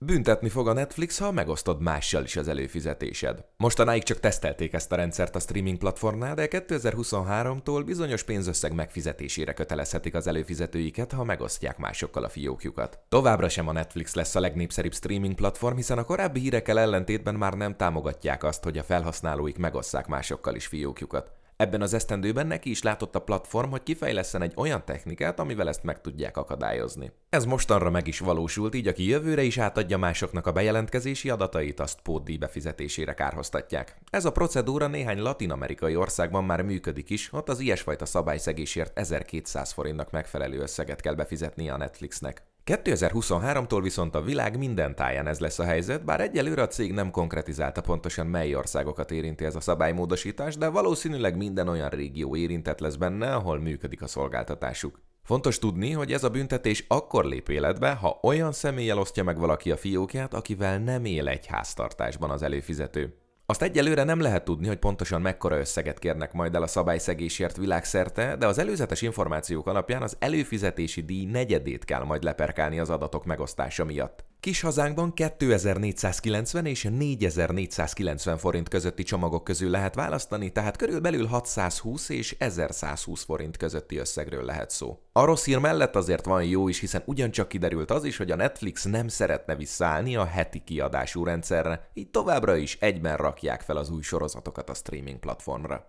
Büntetni fog a Netflix, ha megosztod mással is az előfizetésed. Mostanáig csak tesztelték ezt a rendszert a streaming platformnál, de 2023-tól bizonyos pénzösszeg megfizetésére kötelezhetik az előfizetőiket, ha megosztják másokkal a fiókjukat. Továbbra sem a Netflix lesz a legnépszerűbb streaming platform, hiszen a korábbi hírekkel ellentétben már nem támogatják azt, hogy a felhasználóik megosszák másokkal is fiókjukat. Ebben az esztendőben neki is látott a platform, hogy kifejleszen egy olyan technikát, amivel ezt meg tudják akadályozni. Ez mostanra meg is valósult, így aki jövőre is átadja másoknak a bejelentkezési adatait, azt pótdíj befizetésére kárhoztatják. Ez a procedúra néhány latin-amerikai országban már működik is, ott az ilyesfajta szabályszegésért 1200 forintnak megfelelő összeget kell befizetnie a Netflixnek. 2023-tól viszont a világ minden táján ez lesz a helyzet, bár egyelőre a cég nem konkretizálta pontosan mely országokat érinti ez a szabálymódosítás, de valószínűleg minden olyan régió érintett lesz benne, ahol működik a szolgáltatásuk. Fontos tudni, hogy ez a büntetés akkor lép életbe, ha olyan személlyel osztja meg valaki a fiókját, akivel nem él egy háztartásban az előfizető. Azt egyelőre nem lehet tudni, hogy pontosan mekkora összeget kérnek majd el a szabályszegésért világszerte, de az előzetes információk alapján az előfizetési díj negyedét kell majd leperkálni az adatok megosztása miatt. Kis hazánkban 2490 és 4490 forint közötti csomagok közül lehet választani, tehát körülbelül 620 és 1120 forint közötti összegről lehet szó. A rossz hír mellett azért van jó is, hiszen ugyancsak kiderült az is, hogy a Netflix nem szeretne visszaállni a heti kiadású rendszerre, így továbbra is egyben rakják fel az új sorozatokat a streaming platformra.